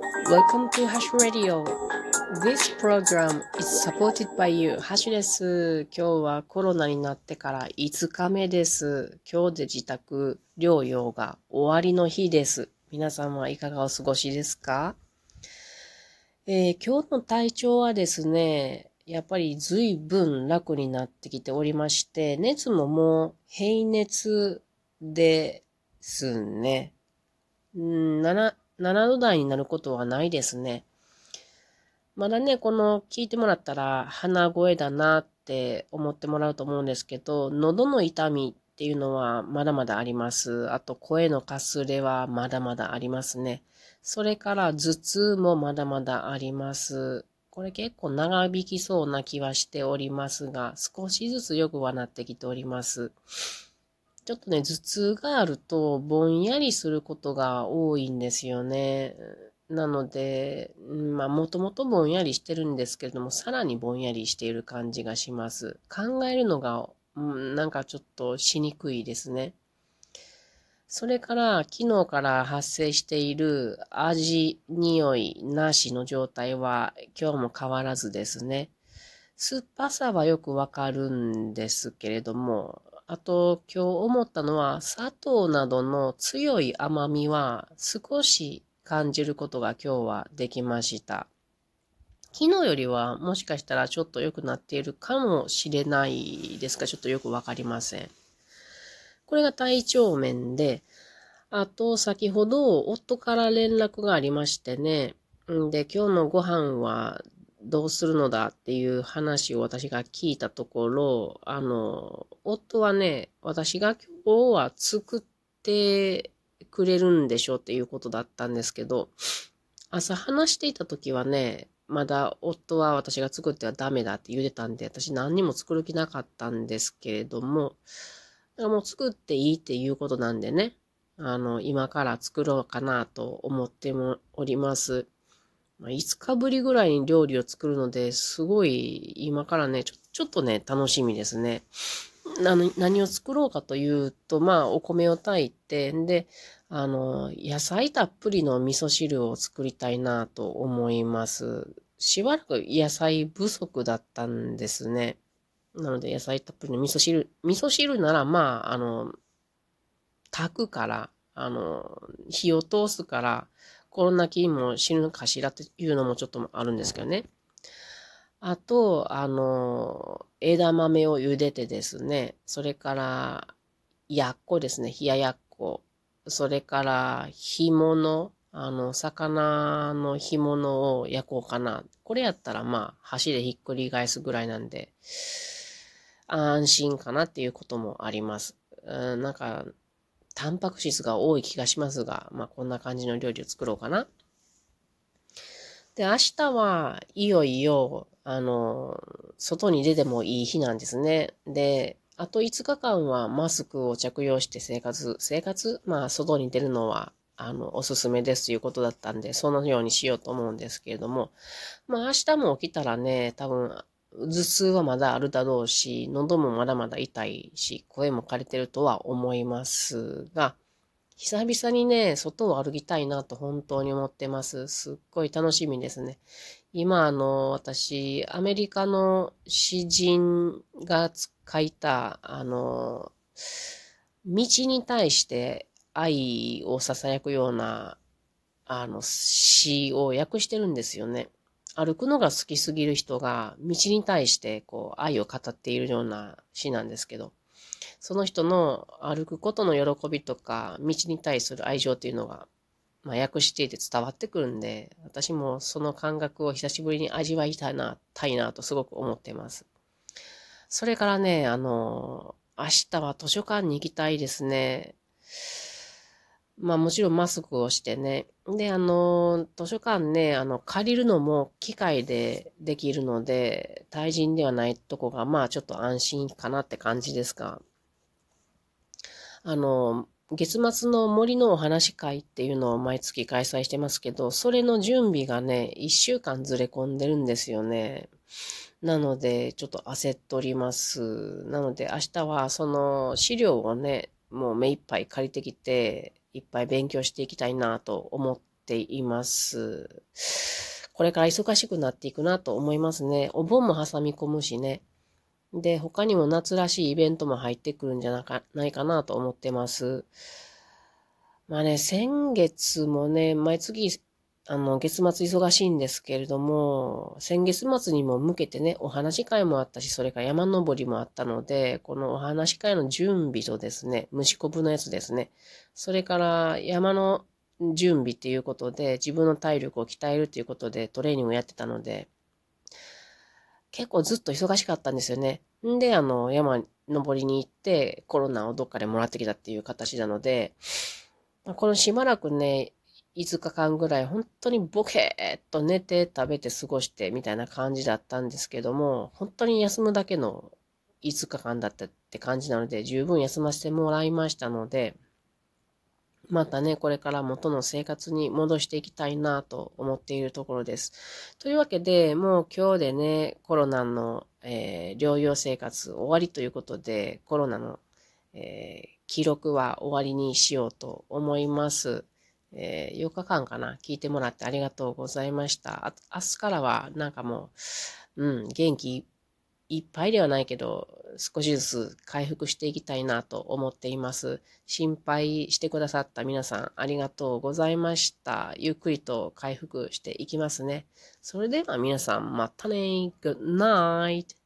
Welcome to Hash Radio. This program is supported by you. ハッシュです。今日はコロナになってから5日目です。今日で自宅療養が終わりの日です。皆さんはいかがお過ごしですか、えー、今日の体調はですね、やっぱり随分楽になってきておりまして、熱ももう平熱ですね。7、7度台になることはないですね。まだね、この聞いてもらったら鼻声だなって思ってもらうと思うんですけど、喉の痛みっていうのはまだまだあります。あと声のかすれはまだまだありますね。それから頭痛もまだまだあります。これ結構長引きそうな気はしておりますが、少しずつ良くはなってきております。ちょっとね、頭痛があると、ぼんやりすることが多いんですよね。なので、まあ、もともとぼんやりしてるんですけれども、さらにぼんやりしている感じがします。考えるのが、うん、なんかちょっとしにくいですね。それから、昨日から発生している味、匂いなしの状態は今日も変わらずですね。酸っぱさはよくわかるんですけれども、あと今日思ったのは砂糖などの強い甘みは少し感じることが今日はできました。昨日よりはもしかしたらちょっと良くなっているかもしれないですが、ちょっとよくわかりません。これが体調面で、あと先ほど夫から連絡がありましてね、んで、今日のご飯はどうするのだっていう話を私が聞いたところ、あの、夫はね、私が今日は作ってくれるんでしょうっていうことだったんですけど、朝話していた時はね、まだ夫は私が作ってはダメだって言うてたんで、私何にも作る気なかったんですけれども、だからもう作っていいっていうことなんでね、あの、今から作ろうかなと思ってもおります。ま、5日ぶりぐらいに料理を作るので、すごい今からね、ちょちょっとね、楽しみですね。何何を作ろうかというと、まあ、お米を炊いて、で、あの、野菜たっぷりの味噌汁を作りたいなと思います。しばらく野菜不足だったんですね。なので、野菜たっぷりの味噌汁、味噌汁なら、まあ、あの、炊くから、あの、火を通すから、コロナ期も死ぬかしらっていうのもちょっとあるんですけどね。あと、あの、枝豆を茹でてですね、それから、やっこですね、冷ややっこ。それから、干物、あの、魚の干物を焼こうかな。これやったら、まあ、箸でひっくり返すぐらいなんで、安心かなっていうこともあります。うん、なんか、タンパク質が多い気がしますが、まあこんな感じの料理を作ろうかな。で、明日はいよいよ、あの、外に出てもいい日なんですね。で、あと5日間はマスクを着用して生活、生活？まあ外に出るのは、あの、おすすめですということだったんで、そのようにしようと思うんですけれども、まあ明日も起きたらね、多分頭痛はまだあるだろうし、喉もまだまだ痛いし、声も枯れてるとは思いますが、久々にね、外を歩きたいなと本当に思ってます。すっごい楽しみですね。今、あの、私、アメリカの詩人が書いた、あの、道に対して愛を囁くような、あの、詩を訳してるんですよね。歩くのが好きすぎる人が道に対してこう愛を語っているような詩なんですけど、その人の歩くことの喜びとか道に対する愛情っていうのが、まあ、訳していて伝わってくるんで、私もその感覚を久しぶりに味わいたいな、たいなとすごく思ってます。それからね、あの、明日は図書館に行きたいですね。まあもちろんマスクをしてね。で、あの、図書館ね、あの、借りるのも機械でできるので、対人ではないとこが、まあちょっと安心かなって感じですが、あの、月末の森のお話会っていうのを毎月開催してますけど、それの準備がね、一週間ずれ込んでるんですよね。なので、ちょっと焦っております。なので、明日はその資料をね、もう目いっぱい借りてきて、いっぱい勉強していきたいなと思っています。これから忙しくなっていくなと思いますね。お盆も挟み込むしね。で、他にも夏らしいイベントも入ってくるんじゃなかないかなと思ってます。まあね、先月もね、毎月、あの、月末忙しいんですけれども、先月末にも向けてね、お話会もあったし、それから山登りもあったので、このお話会の準備とですね、虫こぶのやつですね、それから山の準備っていうことで、自分の体力を鍛えるっていうことでトレーニングをやってたので、結構ずっと忙しかったんですよね。んで、あの、山登りに行って、コロナをどっかでもらってきたっていう形なので、このしばらくね、5日間ぐらい本当にボケーっと寝て食べて過ごしてみたいな感じだったんですけども、本当に休むだけの5日間だったって感じなので、十分休ませてもらいましたので、またね、これから元の生活に戻していきたいなと思っているところです。というわけで、もう今日でね、コロナの、えー、療養生活終わりということで、コロナの、えー、記録は終わりにしようと思います。えー、8日間かな、聞いてもらってありがとうございました。明日からはなんかもう、うん、元気いっぱいではないけど、少しずつ回復していきたいなと思っています。心配してくださった皆さんありがとうございました。ゆっくりと回復していきますね。それでは皆さんまたね。Good night.